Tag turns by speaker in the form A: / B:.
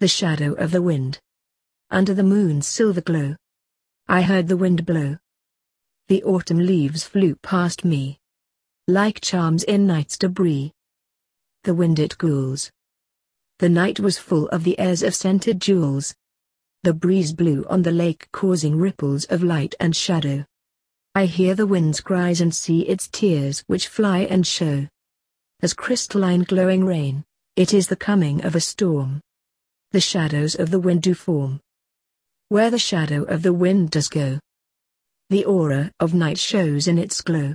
A: the shadow of the wind. Under the moon's silver glow. I heard the wind blow. The autumn leaves flew past me. Like charms in night's debris. The wind it cools. The night was full of the airs of scented jewels. The breeze blew on the lake causing ripples of light and shadow. I hear the wind's cries and see its tears which fly and show. As crystalline glowing rain, it is the coming of a storm. The shadows of the wind do form. Where the shadow of the wind does go. The aura of night shows in its glow.